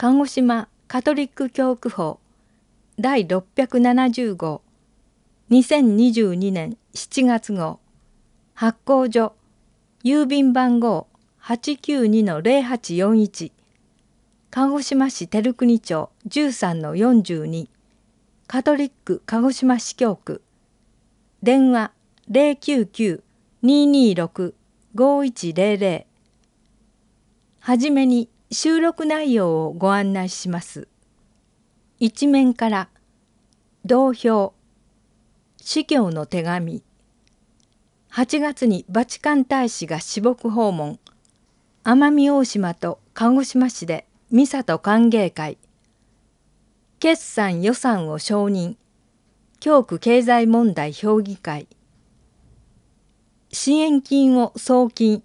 鹿児島カトリック教区法第670号2022年7月号発行所郵便番号892-0841鹿児島市照国町13-42カトリック鹿児島市教区電話099-226-5100はじめに収録内容をご案内します。一面から同票司教の手紙。8月にバチカン大使が私牧訪問。奄美大島と鹿児島市でミサと歓迎会。決算予算を承認。教区経済問題評議会。支援金を送金。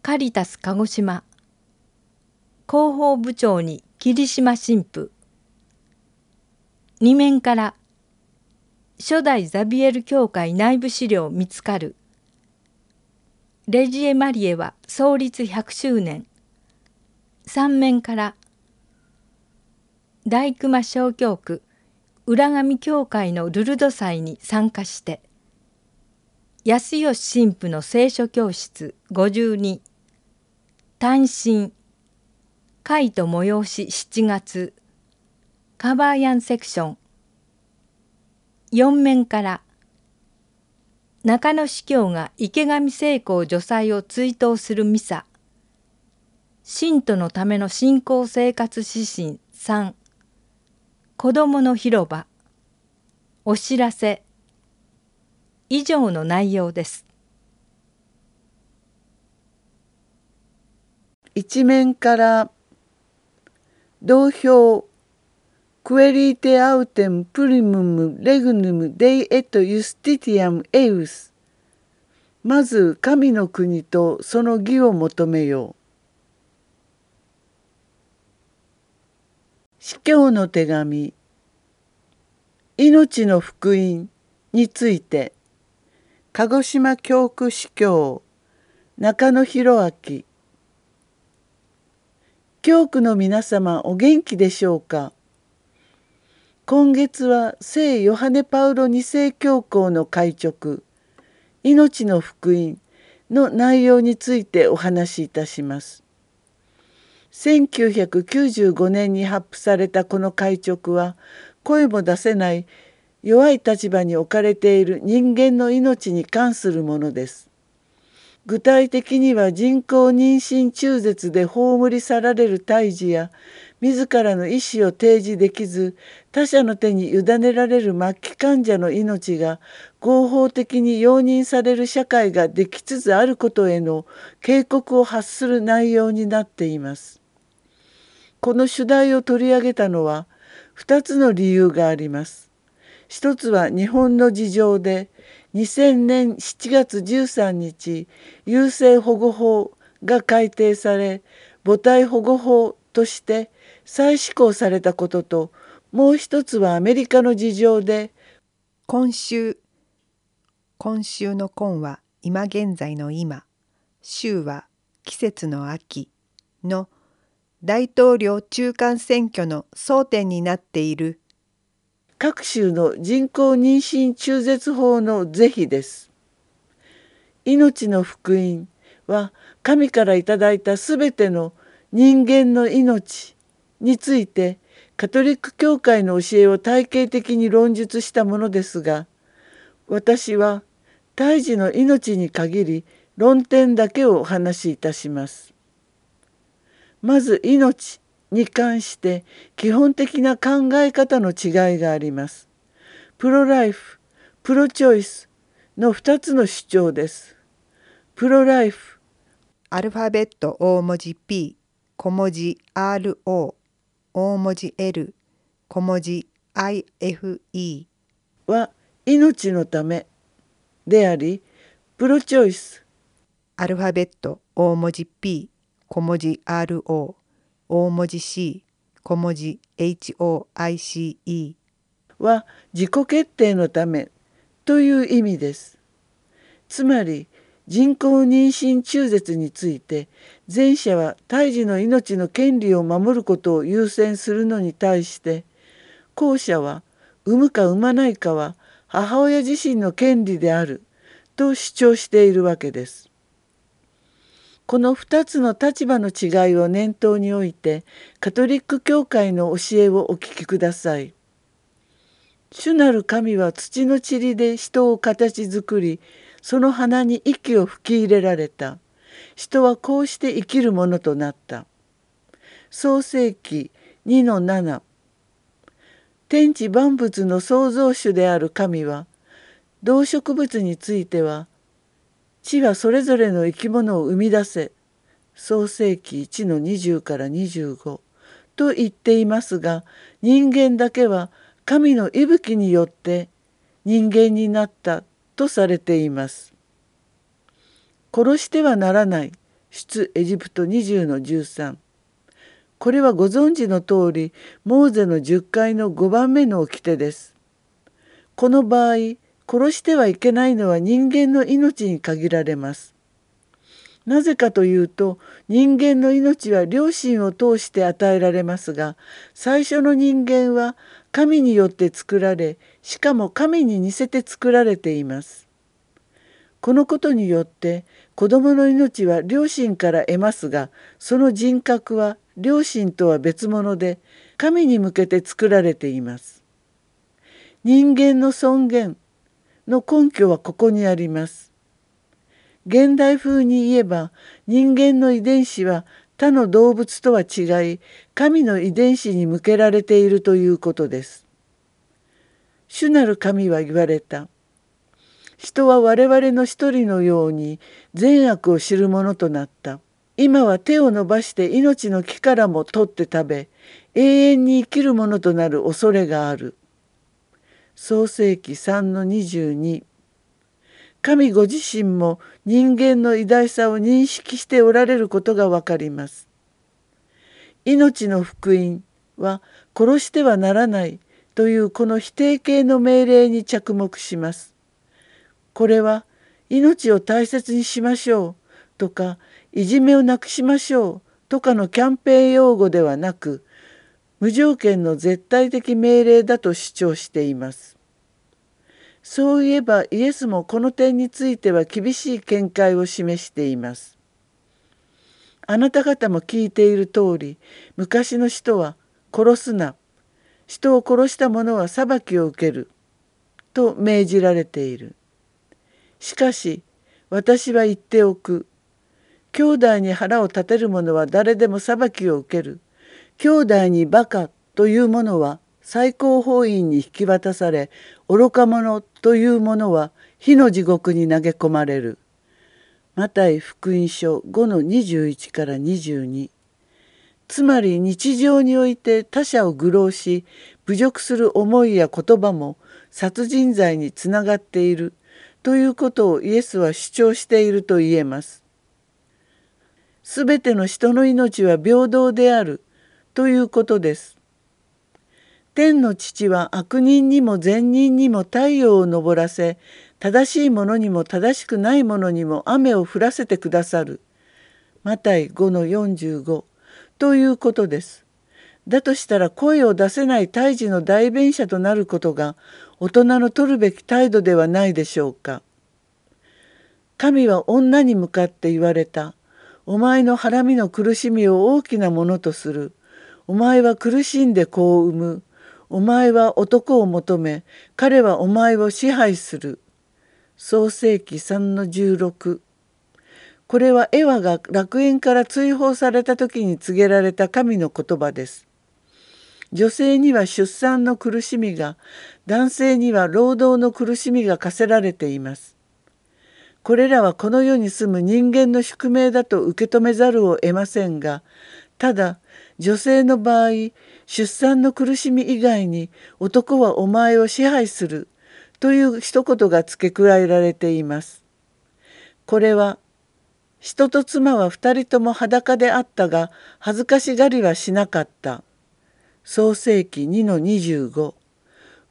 カリタス鹿児島。広報部長に霧島神父二面から初代ザビエル教会内部資料見つかる。レジエ・マリエは創立100周年。三面から大熊小教区浦上教会のルルド祭に参加して安吉神父の聖書教室52単身会と催し7月。カバーヤンセクション。4面から。中野司教が池上聖公助祭を追悼するミサ。信徒のための信仰生活指針。3子どもの広場。お知らせ。以上の内容です。一面から同票クエリーテアウテムプリムムレグヌムデイエトユスティティアムエウス。まず神の国とその義を求めよう。司教の手紙。命の福音について。鹿児島教区司教中野博明。教区の皆様お元気でしょうか？今月は聖ヨハネ・パウロ二世教皇の会直「命の福音」の内容についてお話しいたします。1995年に発布されたこの会直は声も出せない弱い立場に置かれている人間の命に関するものです。具体的には人工妊娠中絶で葬り去られる胎児や自らの意思を提示できず他者の手に委ねられる末期患者の命が合法的に容認される社会ができつつあることへの警告を発する内容になっています。この主題を取り上げたのは2つの理由があります。一つは日本の事情で2000年7月13日優生保護法が改定され母体保護法として再施行されたことともう一つはアメリカの事情で今週今週の今は今現在の今週は季節の秋の大統領中間選挙の争点になっている各州の人工妊娠中絶法の是非です。命の福音は神からいただいたすべての人間の命についてカトリック教会の教えを体系的に論述したものですが私は胎児の命に限り論点だけをお話しいたします。まず命に関して基本的な考え方の違いがあります。プロライフ、プロチョイスの2つの主張です。プロライフアルファベット大文字 P 小文字 RO 大文字 L 小文字 IFE は命のためでありプロチョイスアルファベット大文字 P 小文字 RO 大文字 C 小文字 HOICE は自己決定のためという意味です。つまり人工妊娠中絶について前者は胎児の命の権利を守ることを優先するのに対して後者は産むか産まないかは母親自身の権利であると主張しているわけです。この2つの立場の違いを念頭に置いてカトリック教会の教えをお聞きください。主なる神は土の塵で人を形作りその鼻に息を吹き入れられた。人はこうして生きるものとなった。創世記2の7天地万物の創造主である神は動植物については地はそれぞれの生き物を生み出せ創世記1の20から25と言っていますが人間だけは神の息吹によって人間になったとされています。殺してはならない出エジプト20の13これはご存知の通りモーゼの10回の5番目の掟です。この場合殺してはいけないのは人間の命に限られます。なぜかというと人間の命は良心を通して与えられますが最初の人間は神によって作られしかも神に似せて作られています。このことによって子どもの命は両親から得ますがその人格は両親とは別物で神に向けて作られています。人間の尊厳の根拠はここにあります。現代風に言えば人間の遺伝子は他の動物とは違い神の遺伝子に向けられているということです。主なる神は言われた。人は我々の一人のように善悪を知るものとなった。今は手を伸ばして命の木からも取って食べ永遠に生きるものとなる恐れがある。創世紀3の22神ご自身も人間の偉大さを認識しておられることがわかります。命の福音は殺してはならないというこの否定形の命令に着目します。これは命を大切にしましょうとかいじめをなくしましょうとかのキャンペーン用語ではなく無条件の絶対的命令だと主張しています。そういえばイエスもこの点については厳しい見解を示しています。あなた方も聞いている通り昔の人は殺すな人を殺した者は裁きを受けると命じられている。しかし私は言っておく兄弟に腹を立てる者は誰でも裁きを受ける兄弟にバカという者は最高法院に引き渡され愚か者というものは火の地獄に投げ込まれる。マタイ福音書5の21から22つまり日常において他者を愚弄し侮辱する思いや言葉も殺人罪につながっているということをイエスは主張していると言えます。すべての人の命は平等であるということです。天の父は悪人にも善人にも太陽を昇らせ正しい者にも正しくない者にも雨を降らせてくださる。マタイ5の45ということです。だとしたら声を出せない胎児の代弁者となることが大人の取るべき態度ではないでしょうか。神は女に向かって言われた。お前のハラミの苦しみを大きなものとする。お前は苦しんで子を産む。お前は男を求め彼はお前を支配する。創世紀3の16これはエワが楽園から追放された時に告げられた神の言葉です。女性には出産の苦しみが男性には労働の苦しみが課せられています。これらはこの世に住む人間の宿命だと受け止めざるを得ませんがただ女性の場合出産の苦しみ以外に男はお前を支配するという一言が付け加えられています。これは人と妻は二人とも裸であったが恥ずかしがりはしなかった。創世紀2-25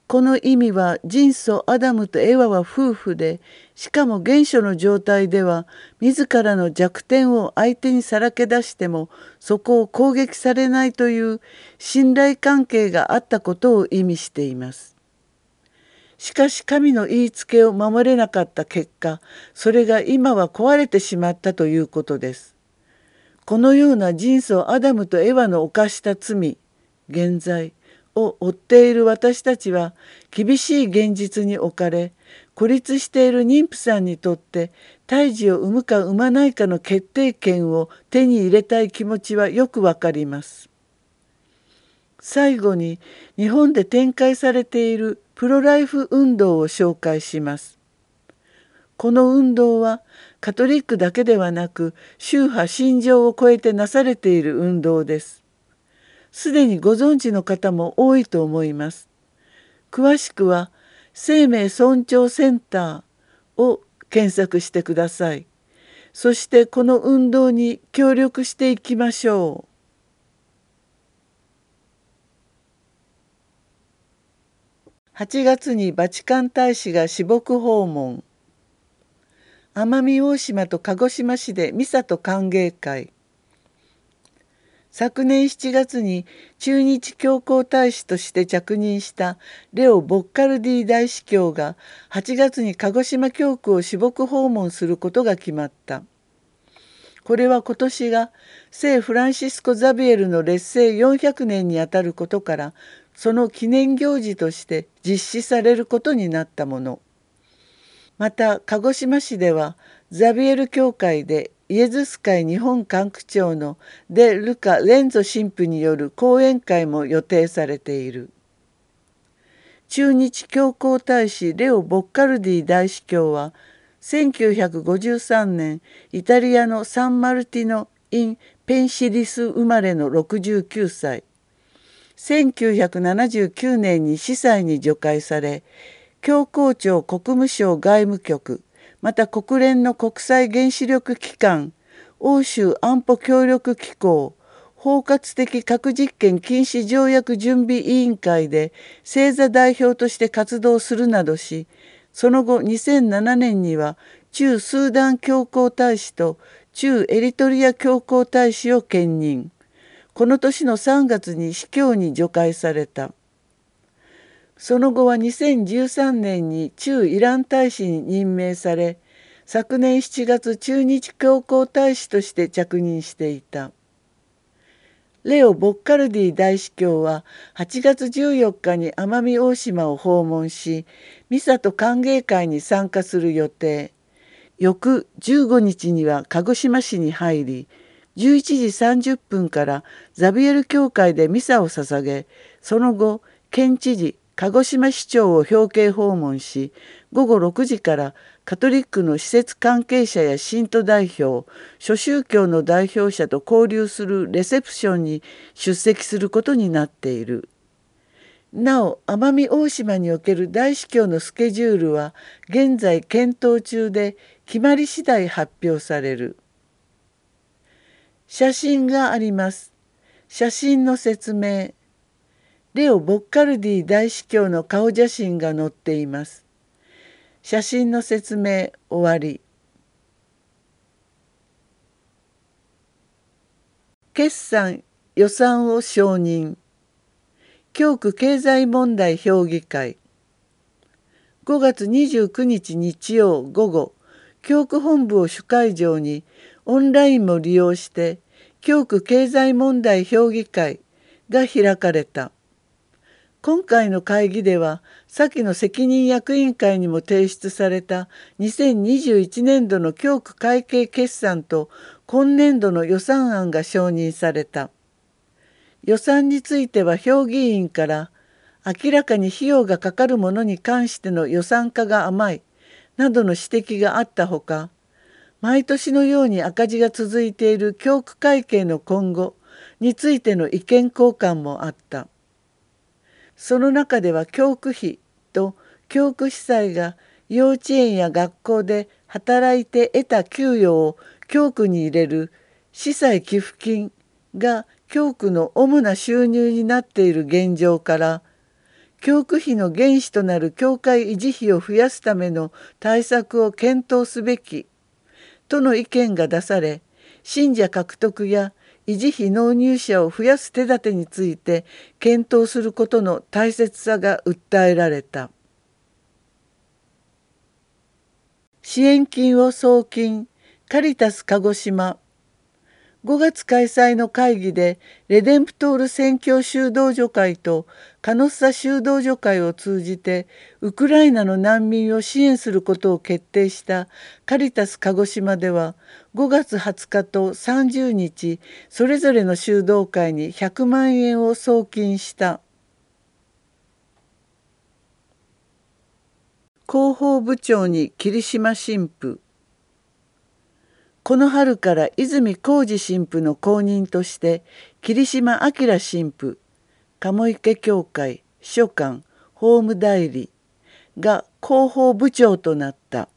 この意味は人祖アダムとエワは夫婦でしかも原初の状態では自らの弱点を相手にさらけ出してもそこを攻撃されないという信頼関係があったことを意味しています。しかし神の言いつけを守れなかった結果それが今は壊れてしまったということです。このような人相アダムとエワの犯した罪現在を追っている私たちは厳しい現実に置かれ孤立している妊婦さんにとって胎児を産むか産まないかの決定権を手に入れたい気持ちはよくわかります。最後に日本で展開されているプロライフ運動を紹介します。この運動はカトリックだけではなく宗派信条を超えてなされている運動です。すでにご存知の方も多いと思います。詳しくは生命尊重センターを検索してください。そしてこの運動に協力していきましょう。8月にバチカン大使が私牧訪問奄美大島と鹿児島市でミサと歓迎会昨年7月に駐日教皇大使として着任したレオ・ボッカルディ大司教が8月に鹿児島教区を私牧訪問することが決まった。これは今年が聖フランシスコ・ザビエルの劣勢400年にあたることからその記念行事として実施されることになったものまた鹿児島市ではザビエル教会でイエズス会日本管区長のデ・ルカ・レンゾ神父による講演会も予定されている。駐日教皇大使レオ・ボッカルディ大司教は1953年イタリアのサンマルティノ・イン・ペンシリス生まれの69歳1979年に司祭に除会され教皇庁国務省外務局。また国連の国際原子力機関欧州安保協力機構包括的核実験禁止条約準備委員会で正座代表として活動するなどしその後2007年には中スーダン教皇大使と中エリトリア教皇大使を兼任。この年の3月に司教に除会されたその後は2013年に駐イラン大使に任命され昨年7月駐日教皇大使として着任していた。レオ・ボッカルディ大司教は8月14日に奄美大島を訪問しミサと歓迎会に参加する予定。翌15日には鹿児島市に入り11時30分からザビエル教会でミサを捧げその後県知事鹿児島市長を表敬訪問し午後6時からカトリックの施設関係者や信徒代表諸宗教の代表者と交流するレセプションに出席することになっている。なお奄美大島における大司教のスケジュールは現在検討中で決まり次第発表される。写真があります。写真の説明。レオ・ボッカルディ大司教の顔写真が載っています。写真の説明終わり。決算予算を承認。教区経済問題評議会。5月29日日曜午後、教区本部を主会場にオンラインも利用して教区経済問題評議会が開かれた今回の会議では先の責任役員会にも提出された2021年度の教区会計決算と今年度の予算案が承認された。予算については評議員から明らかに費用がかかるものに関しての予算化が甘いなどの指摘があったほか毎年のように赤字が続いている教区会計の今後についての意見交換もあった。その中では教区費と教区司祭が幼稚園や学校で働いて得た給与を教区に入れる司祭寄付金が教区の主な収入になっている現状から教区費の原資となる教会維持費を増やすための対策を検討すべきとの意見が出され信者獲得や維持費納入者を増やす手立てについて検討することの大切さが訴えられた。支援金を送金。カリタス鹿児島。5月開催の会議でレデンプトール宣教修道女会とカノッサ修道女会を通じてウクライナの難民を支援することを決定したカリタス鹿児島では5月20日と30日それぞれの修道会に100万円を送金した。広報部長に霧島神父この春から泉浩二神父の後任として霧島明神父鴨池教会秘書官法務代理が広報部長となった。